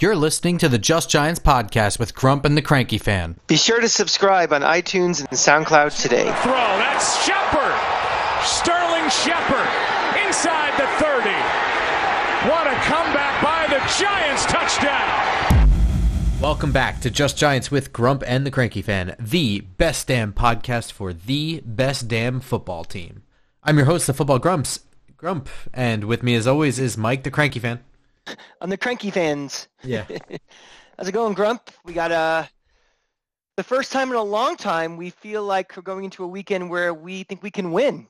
You're listening to the Just Giants podcast with Grump and the Cranky Fan. Be sure to subscribe on iTunes and SoundCloud today. Throw. That's Shepard. Sterling Shepard inside the 30. What a comeback by the Giants. Touchdown. Welcome back to Just Giants with Grump and the Cranky Fan, the best damn podcast for the best damn football team. I'm your host, the Football Grumps, Grump, and with me as always is Mike, the Cranky Fan. On the Cranky fans. Yeah. How's it going, Grump? We got uh, the first time in a long time we feel like we're going into a weekend where we think we can win.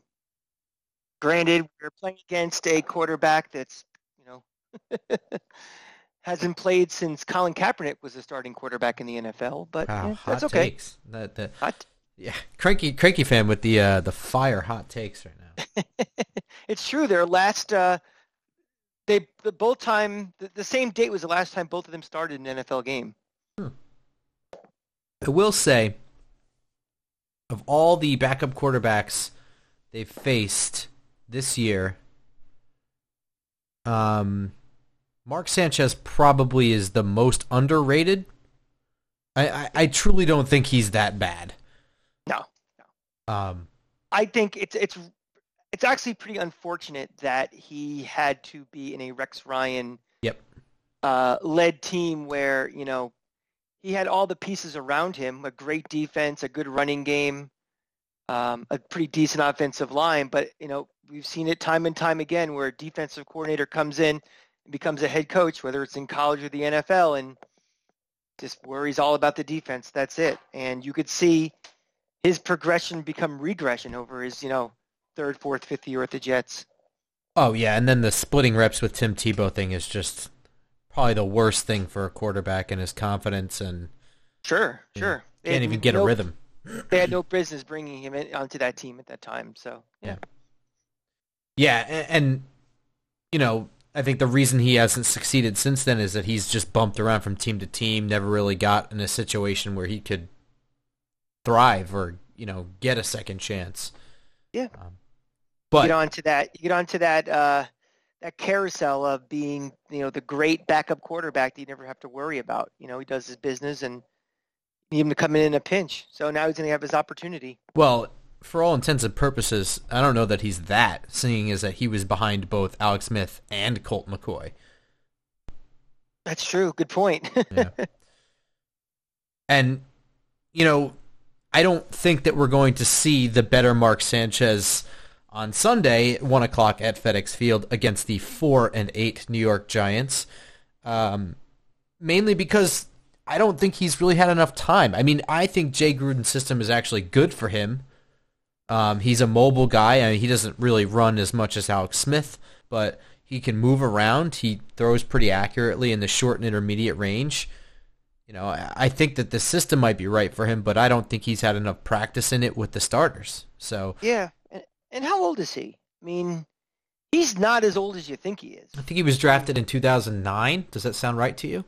Granted, we're playing against a quarterback that's, you know, hasn't played since Colin Kaepernick was a starting quarterback in the NFL, but Wow, yeah, hot that's okay. takes. That, that, Hot. yeah, Cranky, Cranky Fan with the uh, the fire hot takes right now. it's true. Their last, uh, they the both time the, the same date was the last time both of them started an NFL game. I will say, of all the backup quarterbacks they've faced this year, um, Mark Sanchez probably is the most underrated. I, I, I truly don't think he's that bad. No, Um, I think it's it's it's actually pretty unfortunate that he had to be in a Rex Ryan yep. uh, led team where you know he had all the pieces around him, a great defense, a good running game, um, a pretty decent offensive line. But you know we've seen it time and time again where a defensive coordinator comes in and becomes a head coach, whether it's in college or the NFL, and just worries all about the defense. That's it. And you could see his progression become regression over his you know third, fourth, fifth year at the Jets. Oh yeah, and then the splitting reps with Tim Tebow thing is just probably the worst thing for a quarterback and his confidence and Sure, sure. They can't even get a rhythm. They had no business bringing him in, onto that team at that time. So yeah. Yeah, a- and, you know, I think the reason he hasn't succeeded since then is that he's just bumped around from team to team, never really got in a situation where he could thrive or you know get a second chance. Yeah. Um, you but get onto that. You get onto that. Uh, that carousel of being, you know, the great backup quarterback that you never have to worry about. You know, he does his business and need him to come in in a pinch. So now he's going to have his opportunity. well, for all intents and purposes, I don't know that he's that, seeing as that he was behind both Alex Smith and Colt McCoy. That's true. Good point. Yeah. And, you know, I don't think that we're going to see the better Mark Sanchez on Sunday 1 o'clock at FedEx Field against the 4 and 8 New York Giants. Um, mainly because I don't think he's really had enough time. I mean, I think Jay Gruden's system is actually good for him. Um, he's a mobile guy. I mean, he doesn't really run as much as Alex Smith, but he can move around. He throws pretty accurately in the short and intermediate range. You know, I think that the system might be right for him, but I don't think he's had enough practice in it with the starters. So yeah. And, how old is he? I mean, he's not as old as you think he is. I think he was drafted in 2009. Does that sound right to you?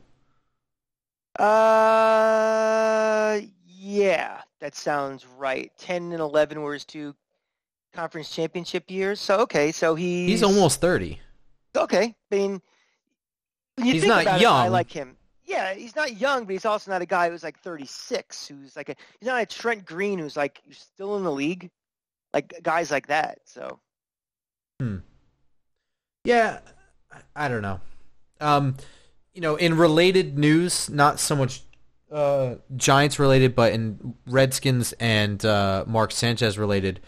Uh, yeah, that sounds right. 10 and 11 were his two conference championship years. So, okay, so he's... He's almost 30. Okay, I mean, He's think not about it, I like him. Yeah, he's not young, but he's also not a guy who's like 36, who's like a... He's not a Trent Green who's like still in the league. Like, guys like that, so... hmm. Yeah, I- don't know. Um, you know, in related news, not so much uh, Giants related, but in Redskins and uh, Mark Sanchez related,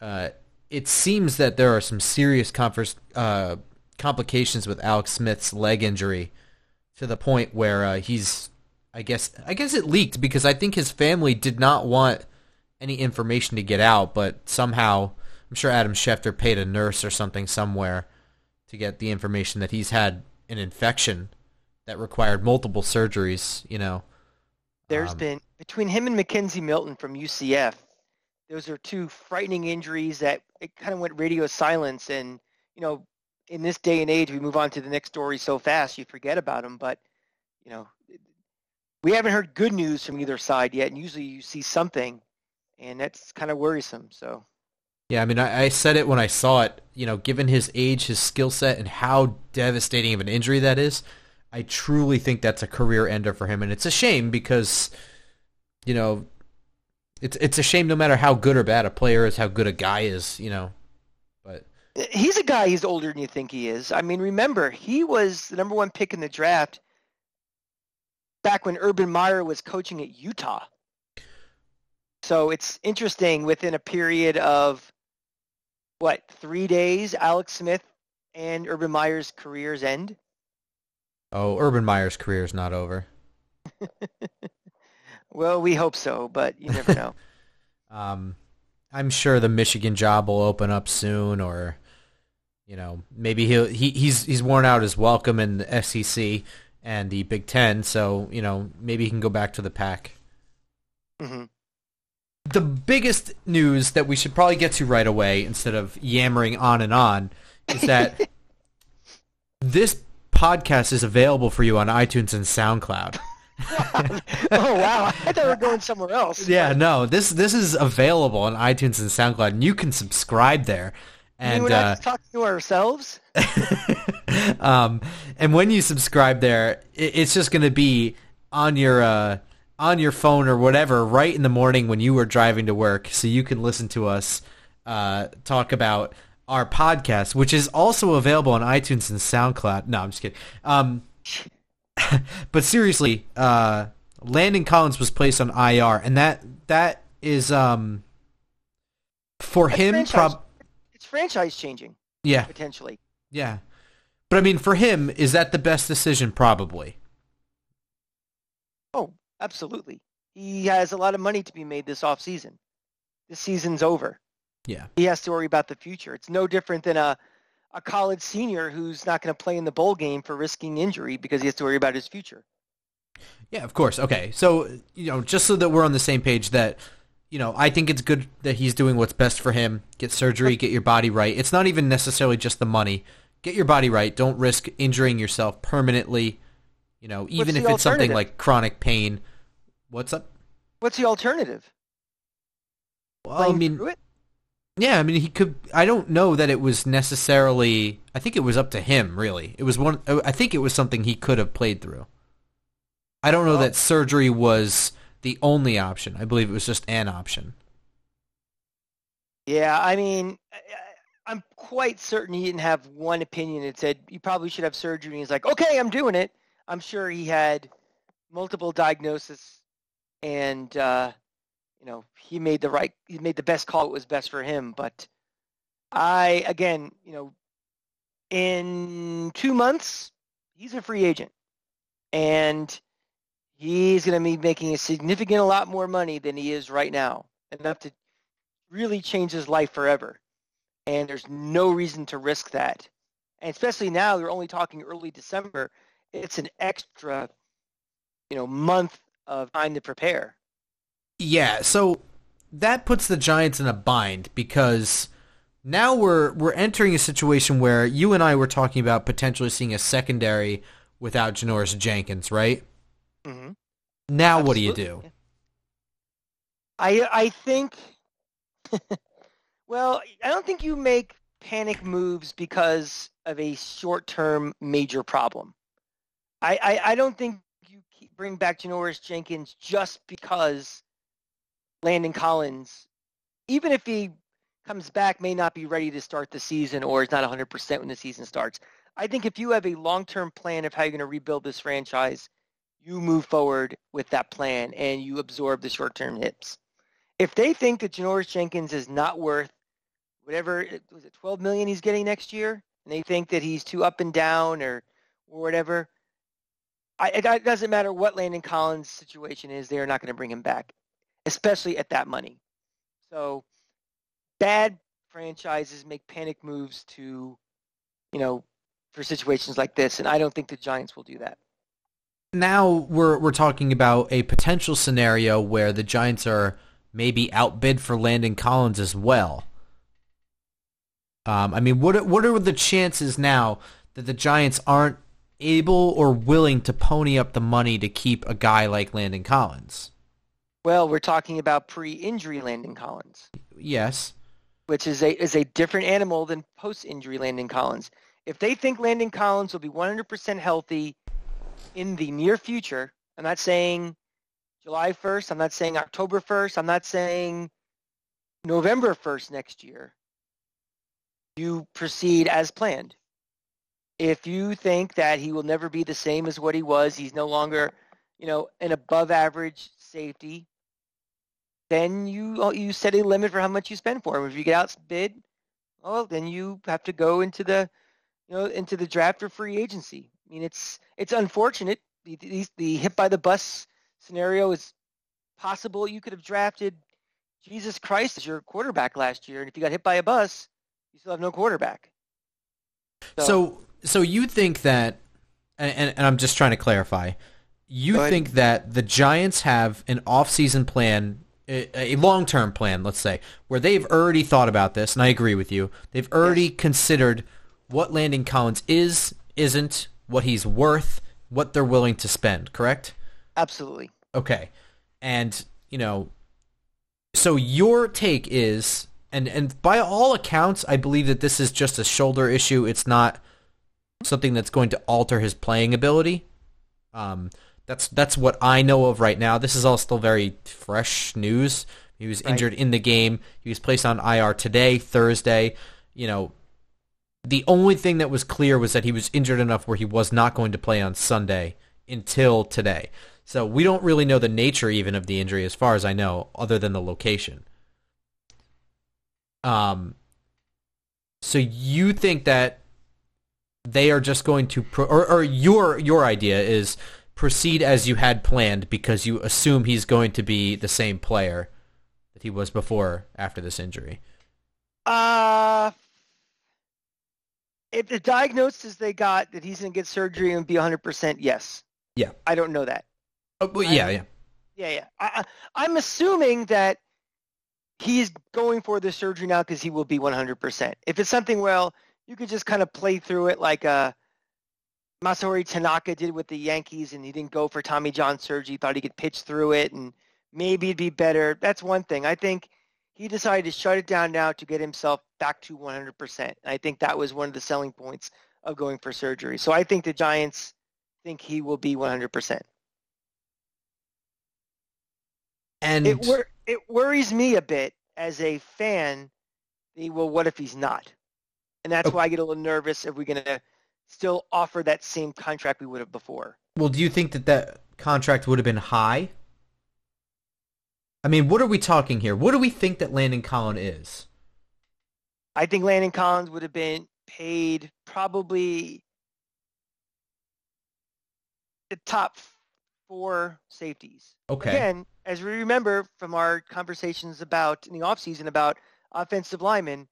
uh, it seems that there are some serious conference, uh, complications with Alex Smith's leg injury, to the point where uh, he's, I guess, I guess it leaked because I think his family did not want any information to get out, but somehow I'm sure Adam Schefter paid a nurse or something somewhere to get the information that he's had an infection that required multiple surgeries, you know. There's Um, been between him and McKenzie Milton from UCF. Those are two frightening injuries that it kind of went radio silence. And you know, in this day and age, we move on to the next story so fast you forget about them. But you know, we haven't heard good news from either side yet. And usually, you see something, and that's kind of worrisome. So Yeah, I mean, I, I said it when I saw it. You know, given his age, his skill set, and how devastating of an injury that is, I truly think that's a career ender for him, and it's a shame because, you know, it's it's a shame no matter how good or bad a player is, how good a guy is, you know. But he's a guy. He's older than you think he is. I mean, remember he was the number one pick in the draft back when Urban Meyer was coaching at Utah. So it's interesting within a period of what three days, Alex Smith and Urban Meyer's careers end. Oh, Urban Meyer's career is not over. well, we hope so, but you never know. um, I'm sure the Michigan job will open up soon, or you know, maybe he'll he, he's he's worn out his welcome in the SEC and the Big Ten, so you know maybe he can go back to the pack. Mm-hmm. The biggest news that we should probably get to right away, instead of yammering on and on, is that this podcast is available for you on iTunes and SoundCloud. oh wow! I thought we were going somewhere else. Yeah, no this this is available on iTunes and SoundCloud, and you can subscribe there. And we're not uh, talking to ourselves. um, and when you subscribe there, it, it's just going to be on your uh, on your phone or whatever, right in the morning when you are driving to work, so you can listen to us uh, talk about our podcast, which is also available on iTunes and SoundCloud. No, I'm just kidding. Um, but seriously, uh, Landon Collins was placed on IR, and that that is um, for That's him. Prob- it's franchise changing. Yeah, potentially. Yeah, but I mean, for him, is that the best decision? Probably. Oh, absolutely. He has a lot of money to be made this off season. This season's over. Yeah. He has to worry about the future. It's no different than a a college senior who's not going to play in the bowl game for risking injury because he has to worry about his future. Yeah, of course. Okay. So, you know, just so that we're on the same page that you know, I think it's good that he's doing what's best for him. Get surgery, get your body right. It's not even necessarily just the money. Get your body right. Don't risk injuring yourself permanently. You know, even if it's something like chronic pain. What's up? What's the alternative? Well, Playing I mean, yeah, I mean, he could. I don't know that it was necessarily. I think it was up to him. Really, it was one. I think it was something he could have played through. I don't know that surgery was the only option. I believe it was just an option. Yeah, I mean, I'm quite certain he didn't have one opinion that said you probably should have surgery. And he's like, okay, I'm doing it. I'm sure he had multiple diagnoses and uh, you know, he made the right, he made the best call. It was best for him. But I, again, you know, in two months, he's a free agent, and he's going to be making a significant, a lot more money than he is right now, enough to really change his life forever. And there's no reason to risk that. And especially now, they're only talking early December. It's an extra, you know, month of time to prepare. Yeah, so that puts the Giants in a bind because now we're we're entering a situation where you and I were talking about potentially seeing a secondary without Janoris Jenkins, right? Mm-hmm. Now, Absolutely. what do you do? I I think. well, I don't think you make panic moves because of a short-term major problem. I, I, I don't think you bring back Janoris Jenkins just because Landon Collins, even if he comes back, may not be ready to start the season or is not 100% when the season starts. I think if you have a long-term plan of how you're going to rebuild this franchise, you move forward with that plan and you absorb the short-term hits. If they think that Janoris Jenkins is not worth whatever was it 12 million he's getting next year, and they think that he's too up and down or or whatever, I, it doesn't matter what Landon Collins' situation is, they are not going to bring him back especially at that money. So bad franchises make panic moves to, you know, for situations like this, and I don't think the Giants will do that. Now we're we're talking about a potential scenario where the Giants are maybe outbid for Landon Collins as well. Um, I mean, what what are the chances now that the Giants aren't able or willing to pony up the money to keep a guy like Landon Collins? Well, we're talking about pre-injury Landon Collins. Yes. Which is a is a different animal than post-injury Landon Collins. If they think Landon Collins will be 100% healthy in the near future, I'm not saying July 1st, I'm not saying October 1st, I'm not saying November 1st next year, you proceed as planned. If you think that he will never be the same as what he was, he's no longer, you know, an above average safety, then you uh, you set a limit for how much you spend for him. If you get outbid, well, then you have to go into the, you know, into the draft or free agency. I mean, it's it's unfortunate. The, the, hit by the bus scenario is possible. You could have drafted Jesus Christ as your quarterback last year, and if you got hit by a bus, you still have no quarterback. So, so, so you think that, and, and I'm just trying to clarify, you think that the Giants have an off-season plan a long-term plan, let's say, where they've already thought about this, and I agree with you. They've already considered what Landon Collins is, isn't, what he's worth, what they're willing to spend, correct? Absolutely. Okay. And, you know, so your take is and and by all accounts, I believe that this is just a shoulder issue. It's not something that's going to alter his playing ability. Um that's that's what I know of right now. This is all still very fresh news. He was right. injured in the game. He was placed on IR today, Thursday. You know, the only thing that was clear was that he was injured enough where he was not going to play on Sunday until today. So we don't really know the nature even of the injury as far as I know, other than the location. Um so you think that they are just going to pro- or, or your your idea is proceed as you had planned because you assume he's going to be the same player that he was before after this injury? Uh, if the diagnosis they got that he's going to get surgery and be 100%, yes. Yeah. I don't know that. Oh, well, yeah, I, yeah. Yeah, yeah. I, I'm assuming that he's going for the surgery now because he will be 100%. If it's something, well, you could just kind of play through it like a – Masahiro Tanaka did with the Yankees, and he didn't go for Tommy John surgery. He thought he could pitch through it, and maybe it'd be better. That's one thing. I think he decided to shut it down now to get himself back to 100%. I think that was one of the selling points of going for surgery. So I think the Giants think he will be 100%. And it, wor- it worries me a bit as a fan. Well, what if he's not? And that's okay. why I get a little nervous if we're going to still offer that same contract we would have before. Well, do you think that that contract would have been high? I mean, what are we talking here? What do we think that Landon Collins is? I think Landon Collins would have been paid probably the top four safeties. Okay. Again, as we remember from our conversations about in the offseason about offensive linemen,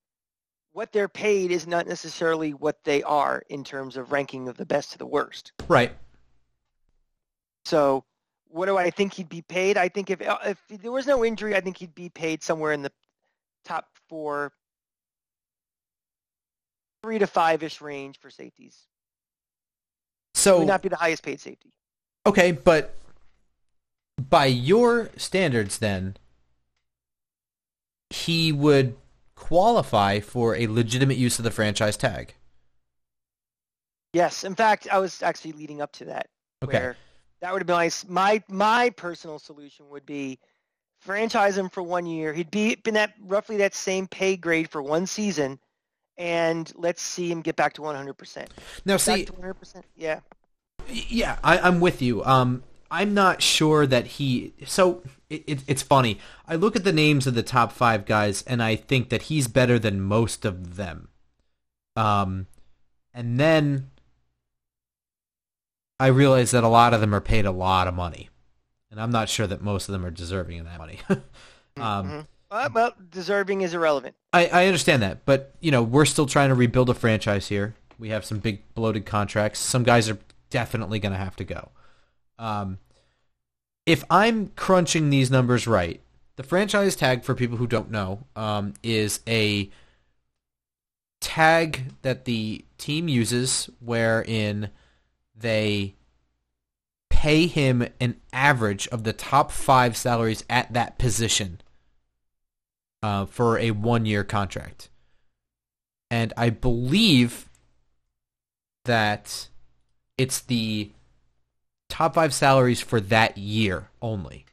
what they're paid is not necessarily what they are in terms of ranking of the best to the worst. Right. So, what do I think he'd be paid? I think if uh, if there was no injury, I think he'd be paid somewhere in the top four, three to five ish range for safeties. So would not be the highest paid safety. Okay, but by your standards, then he would qualify for a legitimate use of the franchise tag. Yes, in fact, I was actually leading up to that. Okay. Where that would have been nice. My my personal solution would be franchise him for one year. He'd be been at roughly that same pay grade for one season, and let's see him get back to 100%. Now, see, 100%, yeah, yeah, I, I'm with you. Um, I'm not sure that he. So it, it, it's funny. I look at the names of the top five guys, and I think that he's better than most of them. Um, and then I realize that a lot of them are paid a lot of money, and I'm not sure that most of them are deserving of that money. um, mm-hmm. well, well, deserving is irrelevant. I, I understand that, but you know we're still trying to rebuild a franchise here. We have some big bloated contracts. Some guys are definitely going to have to go. Um, if I'm crunching these numbers right, the franchise tag for people who don't know um, is a tag that the team uses wherein they pay him an average of the top five salaries at that position uh, for a one-year contract. And I believe that it's the top five salaries for that year only,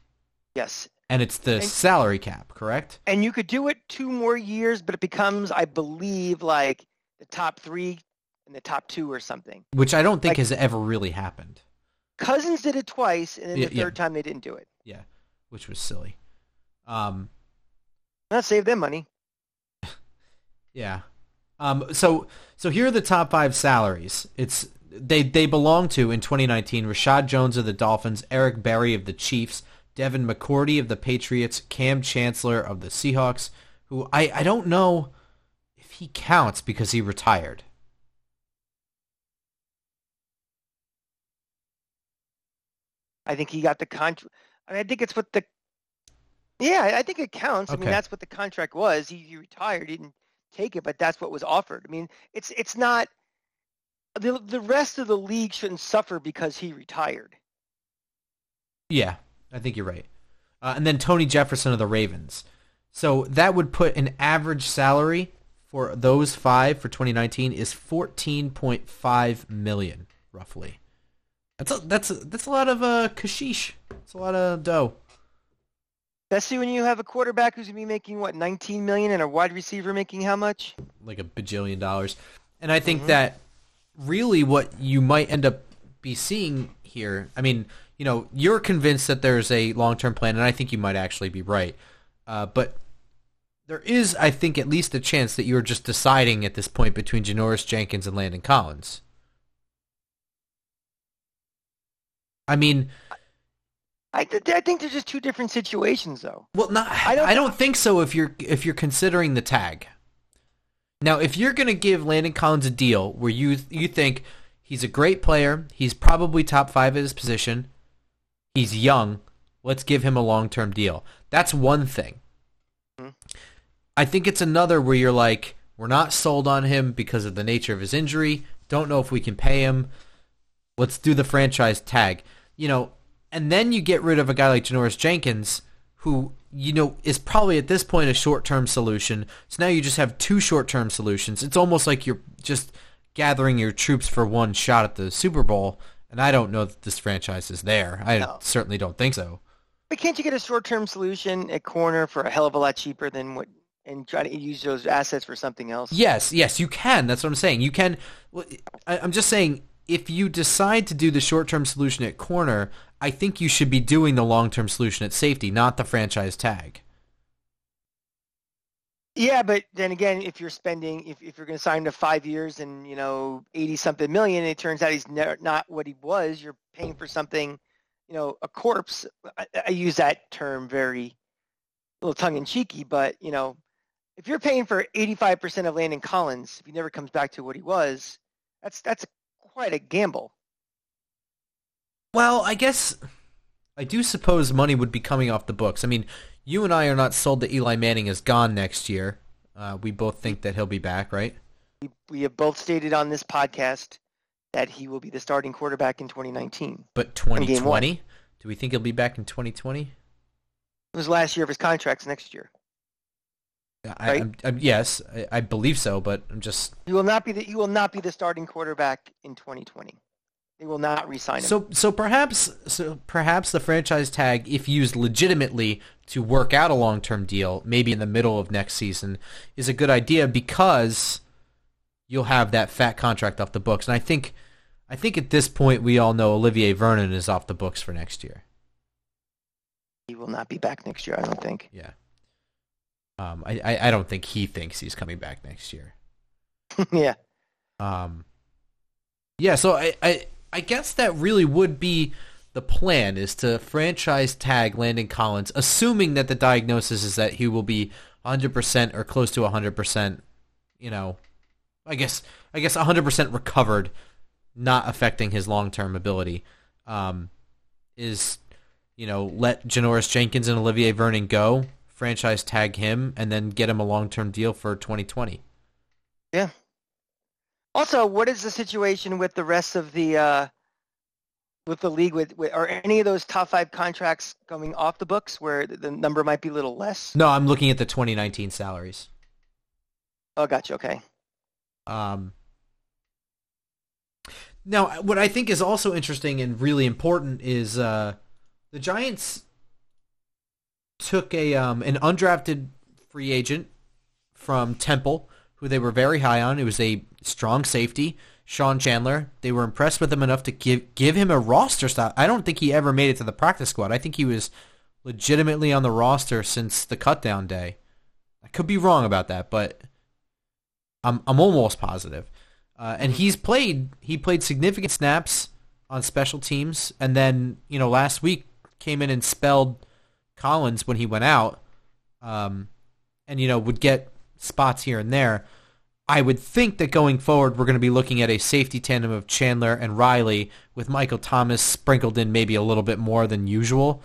Yes. and it's the And- salary cap, correct? And you could do it two more years, but it becomes, I believe, like the top three and the top two or something. Which I don't think Like- has ever really happened. Cousins did it twice, and then Yeah, the yeah. third time they didn't do it. Yeah, which was silly. Um, That saved them money. Yeah. Um, so so here are the top five salaries. It's they they belong to in 2019 Reshad Jones of the Dolphins, Eric Berry of the Chiefs, Devin McCourty of the Patriots, Kam Chancellor of the Seahawks, who I, I don't know if he counts because he retired. I think he got the contract. I, mean, I think it's what the. Yeah, I- think it counts. I mean, that's what the contract was. He, he retired. He didn't take it, but that's what was offered. I mean, it's it's not. The the rest of the league shouldn't suffer because he retired. Yeah, I think you're right. Uh, and then Tony Jefferson of the Ravens. So that would put an average salary for those five for 2019 is 14.5 million roughly. That's a, that's a, that's a lot of uh kashish. It's a lot of dough. Especially when you have a quarterback who's gonna be making what 19 million and a wide receiver making how much? like a bajillion dollars. And I think Mhm. that really what you might end up be seeing here, I mean, you know, you're convinced that there's a long-term plan, and I think you might actually be right. Uh, but there is, I think, at least a chance that you're just deciding at this point between Janoris Jenkins and Landon Collins. I mean, I th- I think they're just two different situations though. Well, not, I I don't. don't- think so. If you're if you're considering the tag. Now, if you're going to give Landon Collins a deal where you you think he's a great player, he's probably top five at his position, he's young, let's give him a long term deal. That's one thing. Mhm. I think it's another where you're like, we're not sold on him because of the nature of his injury. Don't know if we can pay him. Let's do the franchise tag. You know, and then you get rid of a guy like Janoris Jenkins, who you know is probably at this point a short-term solution. So now you just have two short-term solutions. It's almost like you're just gathering your troops for one shot at the Super Bowl. And I don't know that this franchise is there. I No. certainly don't think so. But can't you get a short-term solution at corner for a hell of a lot cheaper than what, and try to use those assets for something else? Yes, yes, you can. That's what I'm saying. You can. I, I'm just saying, if you decide to do the short-term solution at corner, I think you should be doing the long-term solution at safety, not the franchise tag. Yeah, but then again, if you're spending, if, if you're going to sign him to five years and you know eighty something million, and it turns out he's ne- not what he was, you're paying for something, you know, a corpse. I, I use that term very, a little tongue in cheeky, but you know, if you're paying for eighty five percent of Landon Collins, if he never comes back to what he was, that's that's quite a gamble. Well, I guess I do suppose money would be coming off the books. I mean, you and I are not sold that Eli Manning is gone next year. Uh, we both think that he'll be back, right? We, we have both stated on this podcast that he will be the starting quarterback in 2019. But 2020? Do we think he'll be back in 2020? It was last year of his contracts next year. I, Right. I'm, I'm, yes, I, I believe so, but I'm just You will not be the he will not be the starting quarterback in 2020. They will not resign him. So so perhaps so perhaps the franchise tag, if used legitimately to work out a long term deal, maybe in the middle of next season, is a good idea because you'll have that fat contract off the books. And I think I think at this point we all know Olivier Vernon is off the books for next year. he will not be back next year. I don't think. Yeah. Um, I, I, I don't think he thinks he's coming back next year. yeah. Um, yeah, so I, I I guess that really would be the plan is to franchise tag Landon Collins, assuming that the diagnosis is that he will be 100% or close to 100%, you know, I guess I guess 100% recovered, not affecting his long-term ability. Um, is you know, let Janoris Jenkins and Olivier Vernon go, franchise tag him and then get him a long-term deal for 2020. Also, what is the situation with the rest of the uh, with the league? With, with are any of those top five contracts coming off the books where the, number might be a little less? No, I'm looking at the 2019 salaries. Oh, gotcha. Okay. Um, Now, what I think is also interesting and really important is uh, the Giants took a um, an undrafted free agent from Temple, who they were very high on. It was a strong safety, Sean Chandler. They were impressed with him enough to give give him a roster spot. I don't think he ever made it to the practice squad. I think he was legitimately on the roster since the cutdown day. I could be wrong about that, but I'm I'm almost positive. Uh, and he's played he played significant snaps on special teams, and then you know last week came in and spelled Collins when he went out, um, and you know would get spots here and there. I would think that going forward, we're going to be looking at a safety tandem of Chandler and Riley, with Michael Thomas sprinkled in maybe a little bit more than usual.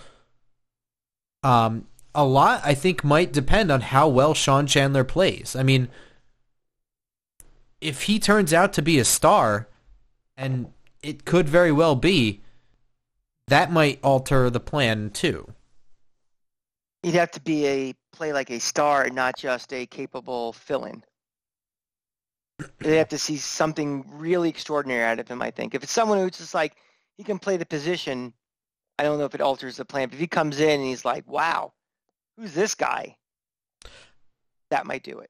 Um, a lot, I think, might depend on how well Sean Chandler plays. I mean, if he turns out to be a star, and it could very well be, that might alter the plan too. He'd have to be a play like a star and not just a capable fill-in. They have to see something really extraordinary out of him. I think if it's someone who's just like he can play the position, I don't know if it alters the plan. But if he comes in and he's like, "Wow, who's this guy?" That might do it.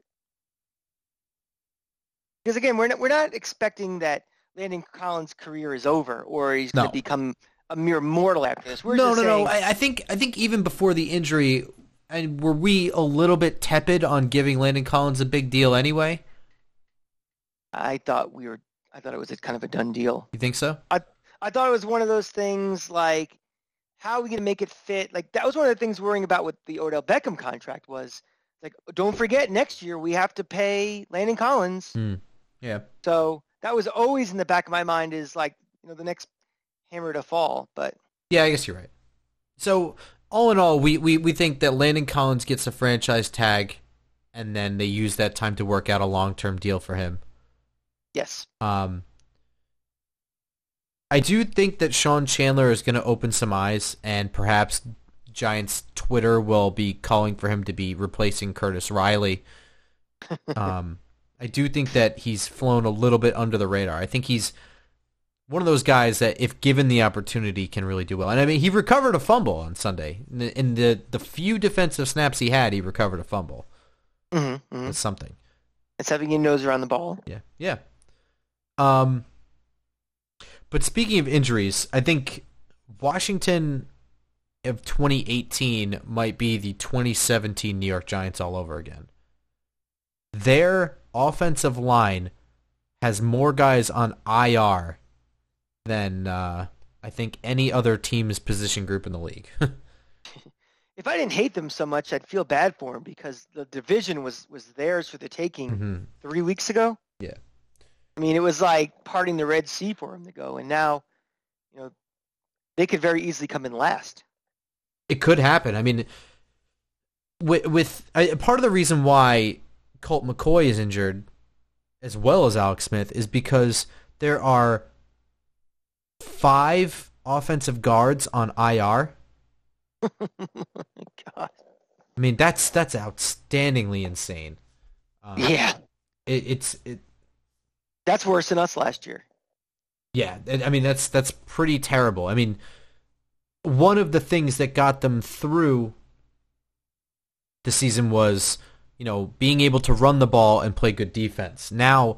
Because again, we're not we're not expecting that Landon Collins' career is over or he's going to become a mere mortal after this. We're no, just no, saying, no. I, I think I think even before the injury, and were we a little bit tepid on giving Landon Collins a big deal anyway? I thought we were. I thought it was a kind of a done deal. You think so? I I thought it was one of those things like, how are we going to make it fit? Like that was one of the things worrying about with the Odell Beckham contract was like, don't forget next year we have to pay Landon Collins. Hmm. Yeah. So that was always in the back of my mind is like, you know, the next hammer to fall. But Yeah, I guess you're right. So all in all, we, we, we think that Landon Collins gets a franchise tag, and then they use that time to work out a long term deal for him. Yes, Um, I do think that Sean Chandler is going to open some eyes, and perhaps Giants Twitter will be calling for him to be replacing Curtis Riley. um, I do think that he's flown a little bit under the radar. I think he's one of those guys that, if given the opportunity, can really do well. And I mean, he recovered a fumble on Sunday. In the in the, the few defensive snaps he had, he recovered a fumble. hmm hmm That's something. it's having your nose around the ball. Yeah, yeah. Um, but speaking of injuries, I think Washington of 2018 might be the 2017 New York Giants all over again. Their offensive line has more guys on IR than uh, I think any other team's position group in the league. If I didn't hate them so much, I'd feel bad for them because the division was was theirs for the taking mm-hmm. three weeks ago. Yeah. I mean, it was like parting the Red Sea for them to go, and now, you know, they could very easily come in last. It could happen. I mean, with, with I, part of the reason why Colt McCoy is injured, as well as Alex Smith, is because there are five offensive guards on IR. God. I mean, that's that's outstandingly insane. Um, Yeah, it, it's it, that's worse than us last year. Yeah, I mean that's that's pretty terrible. I mean, one of the things that got them through the season was, you know, being able to run the ball and play good defense. Now,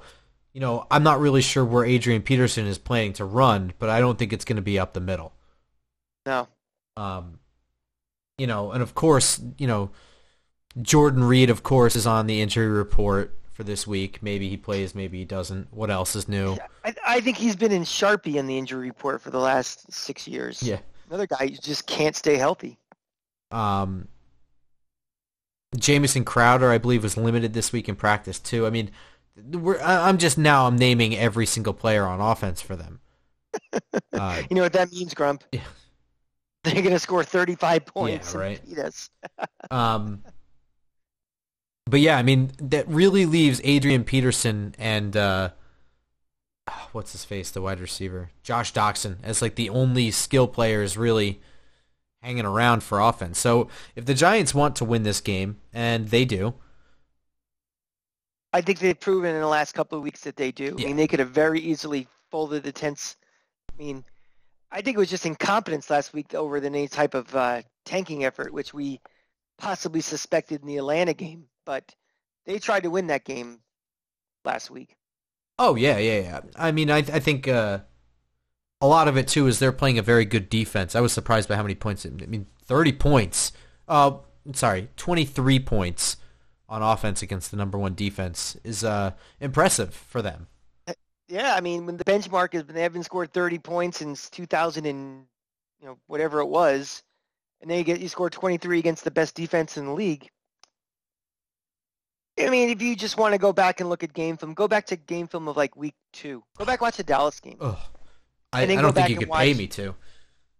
you know, I'm not really sure where Adrian Peterson is planning to run, but I don't think it's going to be up the middle. No, Um, you know, and of course, you know, Jordan Reed, of course, is on the injury report for this week. Maybe he plays, maybe he doesn't. What else is new? I, I think he's been in Sharpie in the injury report for the last six years. Yeah. Another guy who just can't stay healthy. Um, Jamison Crowder, I believe, was limited this week in practice too. I mean, I'm just now I'm naming every single player on offense for them. Uh, You know what that means, Grump? Yeah. They're going to score 35 points Yeah, right. um, but yeah, I mean that really leaves Adrian Peterson and uh, what's his face, the wide receiver, Josh Doctson, as like the only skill players really hanging around for offense. So if the Giants want to win this game, and they do, I think they've proven in the last couple of weeks that they do. I mean, they could have very easily folded the tents. I mean, I think it was just incompetence last week over than any type of uh, tanking effort, which we possibly suspected in the Atlanta game. But they tried to win that game last week. Oh yeah, yeah, yeah. I mean, I I think uh, a lot of it too is they're playing a very good defense. I was surprised by how many points. I mean, thirty points. Uh, sorry, twenty three points on offense against the number one defense is uh impressive for them. Yeah, I mean, when the benchmark is they haven't scored 30 points since 2000 and you know whatever it was, and then you get you score 23 against the best defense in the league. I mean, if you just want to go back and look at game film, go back to game film of like week two. Go back watch the Dallas game. Ugh. I, I don't think you could watch- pay me to.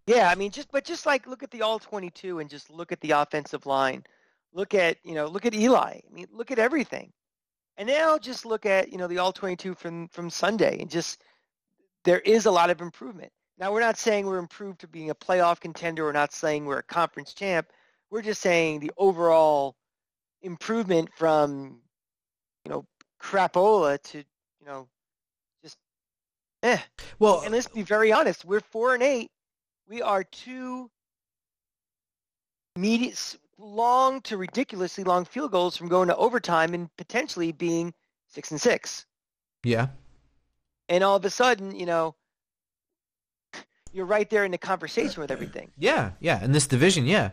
Yeah, I mean, just but just like look at the all 22 and just look at the offensive line. Look at you know look at Eli. I mean, look at everything. And now just look at you know the all 22 from from Sunday and just there is a lot of improvement. Now we're not saying we're improved to being a playoff contender. We're not saying we're a conference champ. We're just saying the overall improvement from you know crapola to you know just eh. Well, And let's be very honest, we're four and eight. We are two medium, long to ridiculously long field goals from going to overtime and potentially being six and six. yeah. And all of a sudden, you know, you're right there in the conversation with everything. Yeah, yeah, in this division, yeah.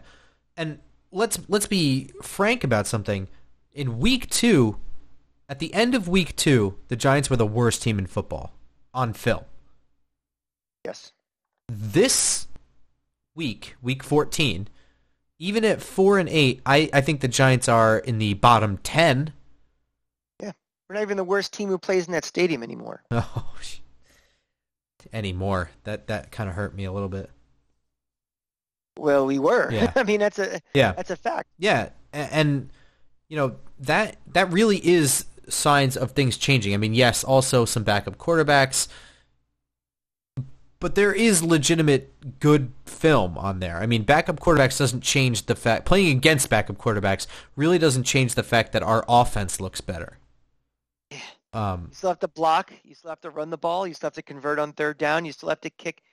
And let's let's be frank about something. In week 2, at the end of week 2, the Giants were the worst team in football on film. Yes. This week, week 14, even at 4 and 8, I I think the Giants are in the bottom 10. Yeah. We're not even the worst team who plays in that stadium anymore. Oh, anymore. That that kind of hurt me a little bit. Well, we were. Yeah. I mean, that's a Yeah. that's a fact. Yeah, and you know that that really is signs of things changing. I mean, yes, also some backup quarterbacks, but there is legitimate good film on there. I mean, backup quarterbacks doesn't change the fact playing against backup quarterbacks really doesn't change the fact that our offense looks better. Um, You still have to block. You still have to run the ball. You still have to convert on third down. You still have to kick.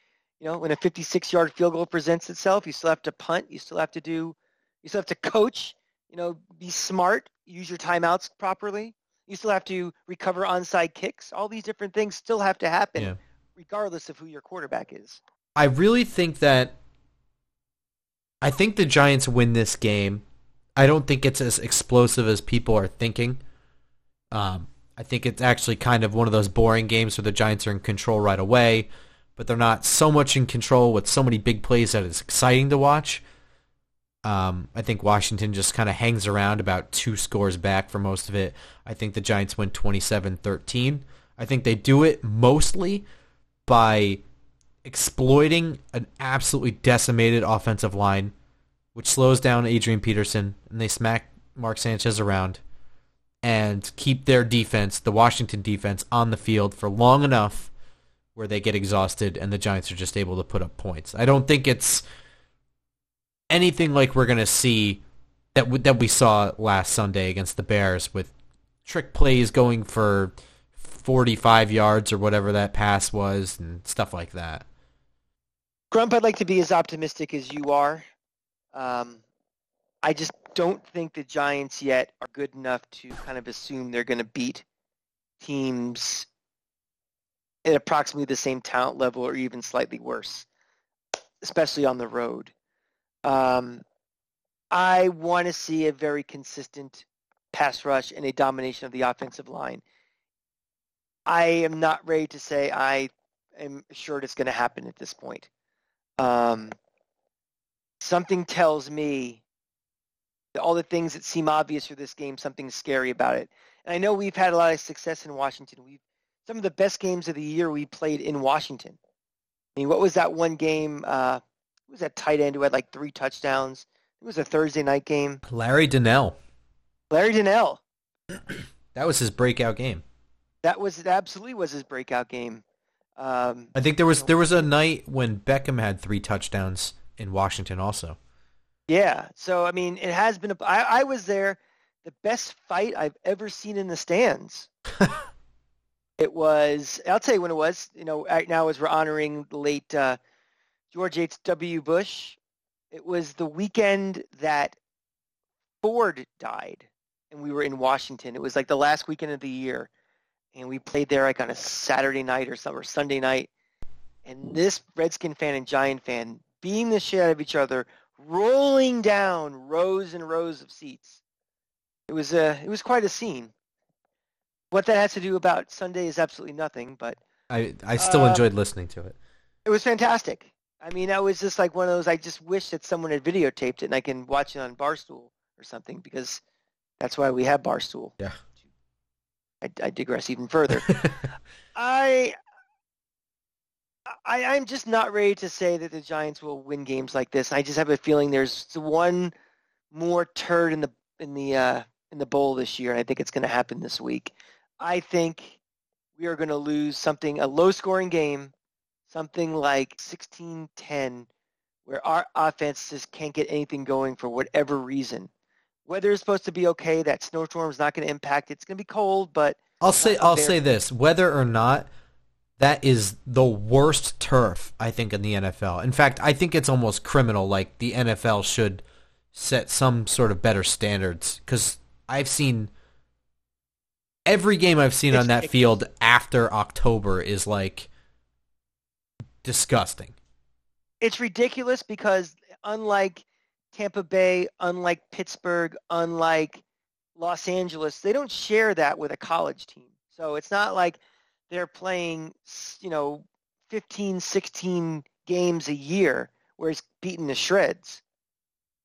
You know, when a 56-yard field goal presents itself, you still have to punt. You still have to do. You still have to coach. You know, be smart. Use your timeouts properly. You still have to recover onside kicks. All these different things still have to happen, Yeah. regardless of who your quarterback is. I really think that I think the Giants win this game. I don't think it's as explosive as people are thinking. Um, I think it's actually kind of one of those boring games where the Giants are in control right away, but they're not so much in control with so many big plays that it's exciting to watch. Um, I think Washington just kind of hangs around about two scores back for most of it. I think the Giants win 27-13. I think they do it mostly by exploiting an absolutely decimated offensive line, which slows down Adrian Peterson, and they smack Mark Sanchez around and keep their defense, the Washington defense, on the field for long enough where they get exhausted and the Giants are just able to put up points. I don't think it's anything like we're going to see that w- that we saw last Sunday against the Bears with trick plays going for 45 yards or whatever that pass was and stuff like that. Grump, I'd like to be as optimistic as you are. Um, I just don't think the Giants yet are good enough to kind of assume they're going to beat teams at approximately the same talent level or even slightly worse, especially on the road. Um, I want to see a very consistent pass rush and a domination of the offensive line. I am not ready to say I am sure it's going to happen at this point. Um, something tells me that all the things that seem obvious for this game, something's scary about it. And I know we've had a lot of success in Washington. We've some of the best games of the year we played in Washington. I mean, what was that one game? Uh, who was that tight end who had like three touchdowns? It was a Thursday night game. Larry Donnell. Larry Donnell. That was his breakout game. That was it absolutely was his breakout game. Um, I think there was there was a night when Beckham had three touchdowns in Washington also. Yeah. So I mean, it has been. A, I, I was there. The best fight I've ever seen in the stands. It was. I'll tell you when it was. You know, right now as we're honoring the late uh, George H. W. Bush, it was the weekend that Ford died, and we were in Washington. It was like the last weekend of the year, and we played there like on a Saturday night or some or Sunday night. And this Redskin fan and Giant fan beating the shit out of each other, rolling down rows and rows of seats. It was a it was quite a scene. What that has to do about Sunday is absolutely nothing, but I I still Uh, enjoyed listening to it. it was fantastic. I mean, that was just like one of those. I just wish that someone had videotaped it and I can watch it on Barstool or something because that's why we have Barstool. Yeah. I, I digress even further. I, I, I'm just not ready to say that the Giants will win games like this. I just have a feeling there's one more turd in the in the uh, in the bowl this year, and I think it's going to happen this week. I think we are going to lose something a low scoring game, something like 16-10, where our offense just can't get anything going for whatever reason. Weather is supposed to be okay. That snowstorm is not going to impact it. It's going to be cold, but I'll say I'll say this: whether or not that is the worst turf I think in the NFL. In fact, I think it's almost criminal. Like the NFL should set some sort of better standards because I've seen every game I've seen on that field after October is like disgusting. it's ridiculous because unlike Tampa Bay, unlike Pittsburgh, unlike Los Angeles, they don't share that with a college team. So it's not like they're playing, you know, 15, 16 games a year where it's beaten to shreds.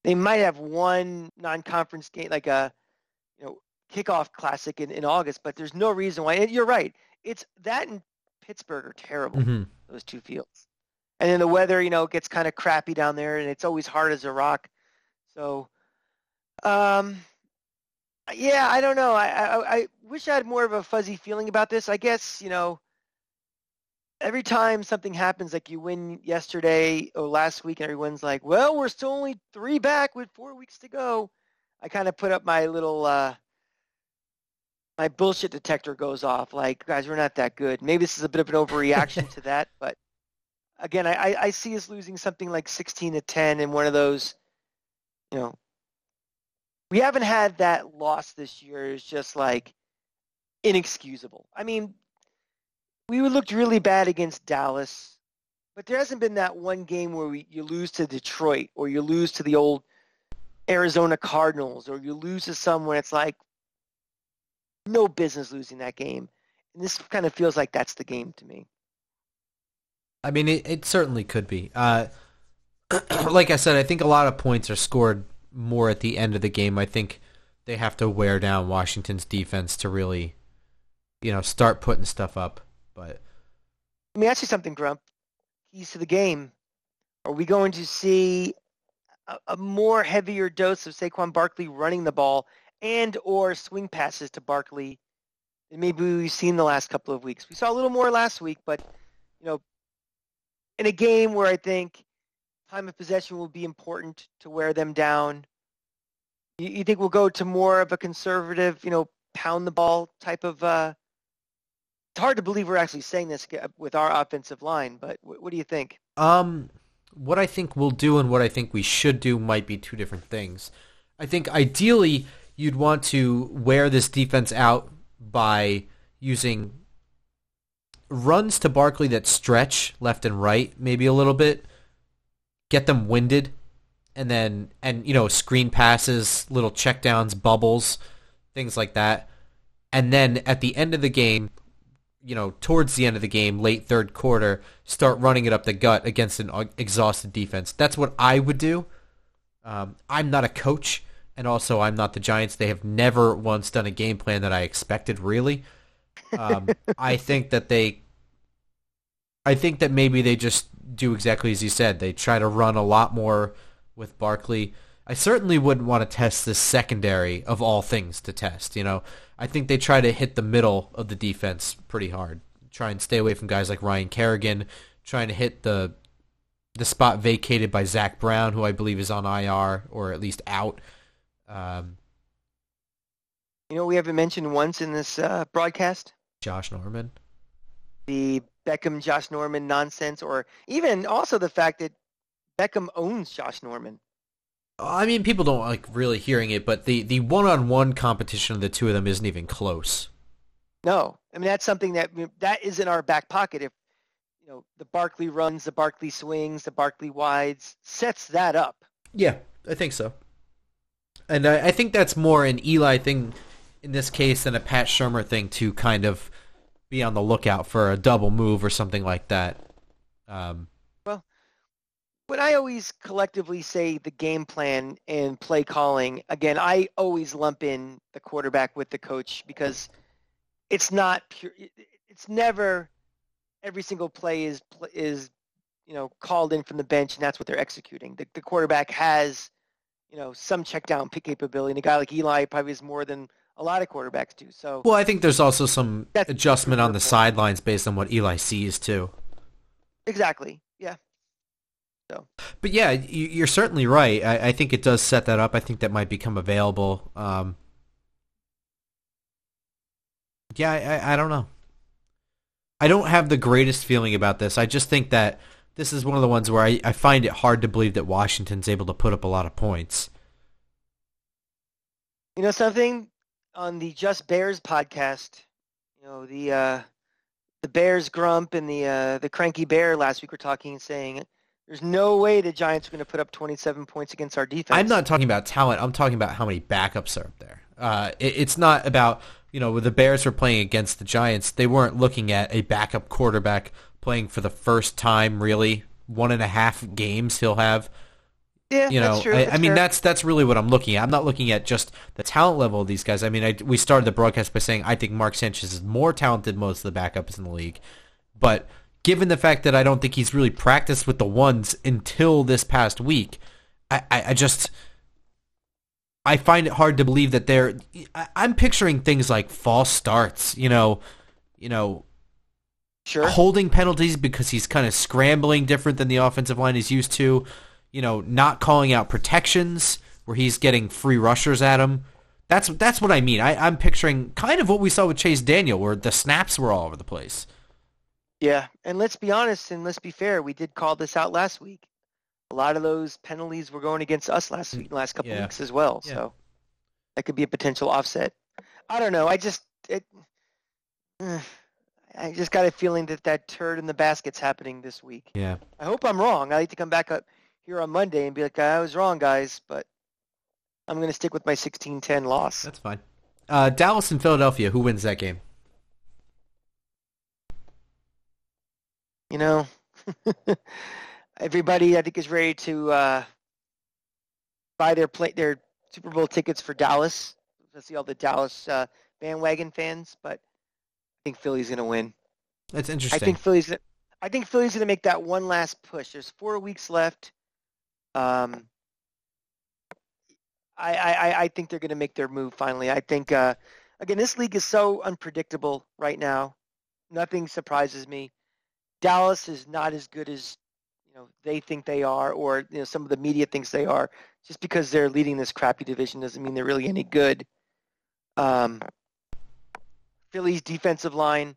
They might have one non-conference game, like a, you know, kickoff classic in, in August, but there's no reason why. And you're right. It's that and Pittsburgh are terrible Mm-hmm. those two fields. And then the weather, you know, gets kind of crappy down there, and it's always hard as a rock. So, um, yeah, I don't know. I, I I wish I had more of a fuzzy feeling about this. I guess you know, every time something happens, like you win yesterday or last week, and everyone's like, "Well, we're still only three back with four weeks to go." I kind of put up my little. Uh, my bullshit detector goes off. Like, guys, we're not that good. Maybe this is a bit of an overreaction to that, but again, I, I- see us losing something like 16 to 10 in one of those. You know, we haven't had that loss this year. It's just like inexcusable. I mean, we looked really bad against Dallas, but there hasn't been that one game where we, you lose to Detroit or you lose to the old Arizona Cardinals or you lose to someone. It's like no business losing that game. And this kind of feels like that's the game to me. I mean, it, it certainly could be. Uh, like I said, I think a lot of points are scored more at the end of the game. I think they have to wear down Washington's defense to really, you know, start putting stuff up. But Let me ask you something, Grump. Keys to the game. Are we going to see a, a more heavier dose of Saquon Barkley running the ball and or swing passes to Barkley than maybe we've seen the last couple of weeks? We saw a little more last week, but you know, in a game where I think time of possession will be important to wear them down, you, you think we'll go to more of a conservative, you know, pound the ball type of uh, it's hard to believe we're actually saying this with our offensive line, but what, what do you think? Um, what I think we'll do and what I think we should do might be two different things. I think ideally you'd want to wear this defense out by using runs to Barkley that stretch left and right, maybe a little bit, get them winded, and then and you know screen passes, little checkdowns, bubbles, things like that, and then at the end of the game, you know, towards the end of the game, late third quarter, start running it up the gut against an exhausted defense. That's what I would do. Um, I'm not a coach, and also I'm not the Giants. They have never once done a game plan that I expected. Really, um, I think that they, I think that maybe they just do exactly as you said. They try to run a lot more with Barkley. I certainly wouldn't want to test this secondary of all things to test. You know, I think they try to hit the middle of the defense pretty hard. Try and stay away from guys like Ryan Kerrigan. Trying to hit the the spot vacated by Zach Brown, who I believe is on IR or at least out. Um, You know, we haven't mentioned once in this uh, broadcast Josh Norman. the Beckham Josh Norman nonsense, or even also the fact that Beckham owns Josh Norman. I mean, people don't like really hearing it, but the the one on one competition of the two of them isn't even close. No, I mean that's something that that is in our back pocket. If you know the Barkley runs, the Barkley swings, the Barkley wides sets that up. Yeah, I think so. And I, I think that's more an Eli thing in this case than a Pat Shurmur thing to kind of be on the lookout for a double move or something like that. Um, well, when I always collectively say the game plan and play calling, again, I always lump in the quarterback with the coach because it's not pure. It's never every single play is is you know called in from the bench and that's what they're executing. The, the quarterback has you know some check down pick capability, and a guy like Eli probably is more than a lot of quarterbacks do. So well, I think there's also some adjustment on the sidelines based on what Eli sees too. Exactly. Yeah. So. But yeah, you're certainly right. I, I, think it does set that up. I think that might become available. Um, yeah, I, I don't know. I don't have the greatest feeling about this. I just think that this is one of the ones where I, I find it hard to believe that Washington's able to put up a lot of points. You know something? on the Just Bears podcast, you know the uh, the Bears grump and the uh, the cranky bear last week were talking and saying there's no way the Giants are going to put up 27 points against our defense. I'm not talking about talent. I'm talking about how many backups are up there. Uh, it, it's not about you know when the Bears were playing against the Giants. They weren't looking at a backup quarterback playing for the first time. Really, one and a half games he'll have. Yeah, you know, that's true. I, I mean fair. that's that's really what I'm looking at. I'm not looking at just the talent level of these guys. I mean, I, we started the broadcast by saying I think Mark Sanchez is more talented than most of the backups in the league, but given the fact that I don't think he's really practiced with the ones until this past week, I, I, I just I find it hard to believe that they're. I, I'm picturing things like false starts. You know, you know, sure. holding penalties because he's kind of scrambling different than the offensive line is used to you know, not calling out protections where he's getting free rushers at him. That's that's what I mean. I, I'm picturing kind of what we saw with Chase Daniel, where the snaps were all over the place. Yeah, and let's be honest and let's be fair. We did call this out last week. A lot of those penalties were going against us last week, last couple Yeah. weeks as well. Yeah. So that could be a potential offset. I don't know. I just it. Eh, I just got a feeling that that turd in the basket's happening this week. Yeah. I hope I'm wrong. I like to come back up here on Monday and be like, I was wrong, guys, but I'm going to stick with my 16-10 loss. That's fine. Uh, Dallas and Philadelphia, who wins that game? You know, everybody I think is ready to uh, buy their play their Super Bowl tickets for Dallas. To see all the Dallas uh, bandwagon fans, but I think Philly's going to win. That's interesting. I think Philly's. Gonna, I think Philly's going to make that one last push. There's four weeks left. Um, I, I, I think they're going to make their move finally. I think uh, again, this league is so unpredictable right now. Nothing surprises me. Dallas is not as good as you know they think they are, or you know some of the media thinks they are. Just because they're leading this crappy division doesn't mean they're really any good. Um, Philly's defensive line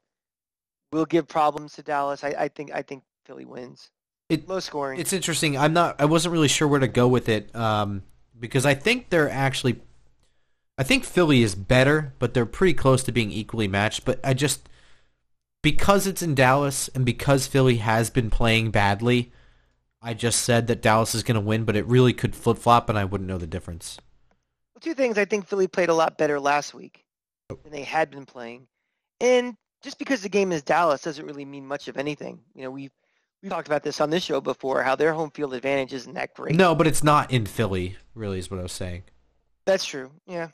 will give problems to Dallas. I, I think I think Philly wins. It- Low scoring. It's interesting. I'm not. I wasn't really sure where to go with it um, because I think they're actually. I think Philly is better, but they're pretty close to being equally matched. But I just because it's in Dallas and because Philly has been playing badly, I just said that Dallas is going to win. But it really could flip flop, and I wouldn't know the difference. Well, two things. I think Philly played a lot better last week than they had been playing, and just because the game is Dallas doesn't really mean much of anything. You know, we've we talked about this on this show before. How their home field advantage isn't that great. No, but it's not in Philly. Really, is what I was saying. that's true. Yeah,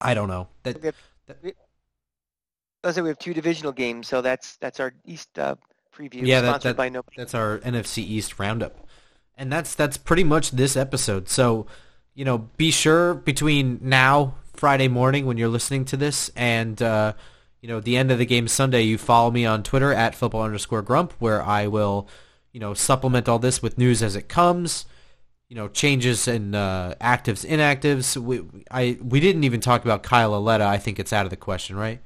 I don't know. That we have, we, I say we have two divisional games, so that's that's our East uh, preview. Yeah, that- that-. That's our NFC East roundup. And that's that's pretty much this episode. So, you know, be sure between now, Friday morning when you're listening to this, and uh, you know, the end of the game Sunday, you follow me on Twitter at football underscore grump, where I will, you know, supplement all this with news as it comes. You know, changes in uh, actives, inactives. We I we didn't even talk about Kyle Lauletta. I think it's out of the question, right?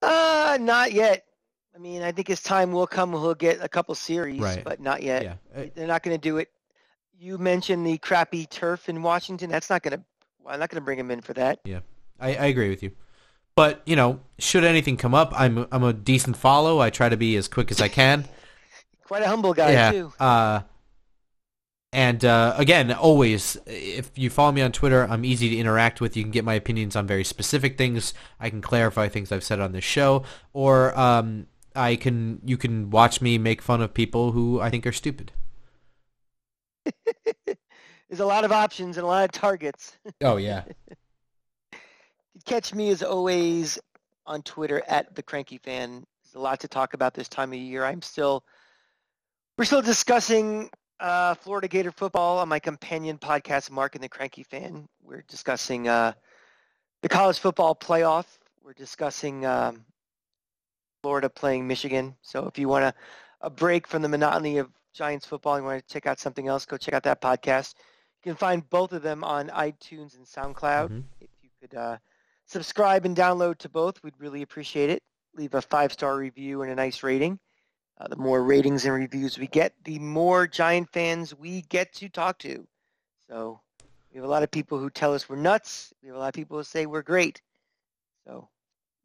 Uh, not yet. I mean, I think his time will come. He'll get a couple series, Right. but not yet. Yeah. Uh, They're not going to do it. You mentioned the crappy turf in Washington. That's not going to. I'm not going to bring him in for that. I, I agree with you. But you know, should anything come up, I'm I'm a decent follow. I try to be as quick as I can. Quite a humble guy yeah. too. Uh, and uh, again, always, if you follow me on Twitter, I'm easy to interact with. You can get my opinions on very specific things. I can clarify things I've said on this show, or um, I can you can watch me make fun of people who I think are stupid. There's a lot of options and a lot of targets. Oh yeah, Catch me as always on Twitter at the Cranky Fan. There's a lot to talk about this time of year. I'm still, we're still discussing uh, Florida Gator football on my companion podcast, Mark and the Cranky Fan. We're discussing uh, the college football playoff. We're discussing um, Florida playing Michigan. So if you want a, a break from the monotony of Giants football, you want to check out something else, go check out that podcast. You can find both of them on iTunes and SoundCloud. Mhm. If you could uh, subscribe and download to both, we'd really appreciate it. Leave a five-star review and a nice rating. Uh, the more ratings and reviews we get, the more Giant fans we get to talk to. So we have a lot of people who tell us we're nuts. We have a lot of people who say we're great. So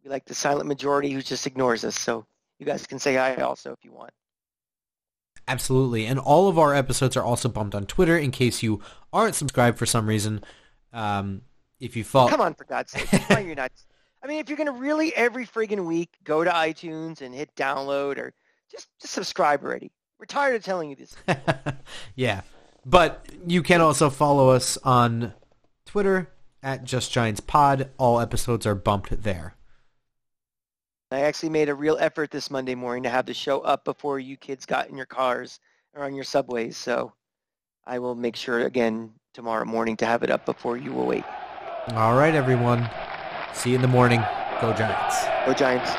we like the silent majority who just ignores us. So you guys can say hi also if you want. Absolutely. And all of our episodes are also bumped on Twitter in case you aren't subscribed for some reason. Um, if you follow, Come on, for God's sake. Why you're nuts? I mean, if you're going to really every friggin' week go to iTunes and hit download or just, just subscribe already. We're tired of telling you this. yeah. But you can also follow us on Twitter at Just Giants Pod. All episodes are bumped there. I actually made a real effort this Monday morning to have the show up before you kids got in your cars or on your subways. So I will make sure again tomorrow morning to have it up before you awake. All right, everyone. See you in the morning. Go Giants. Go Giants.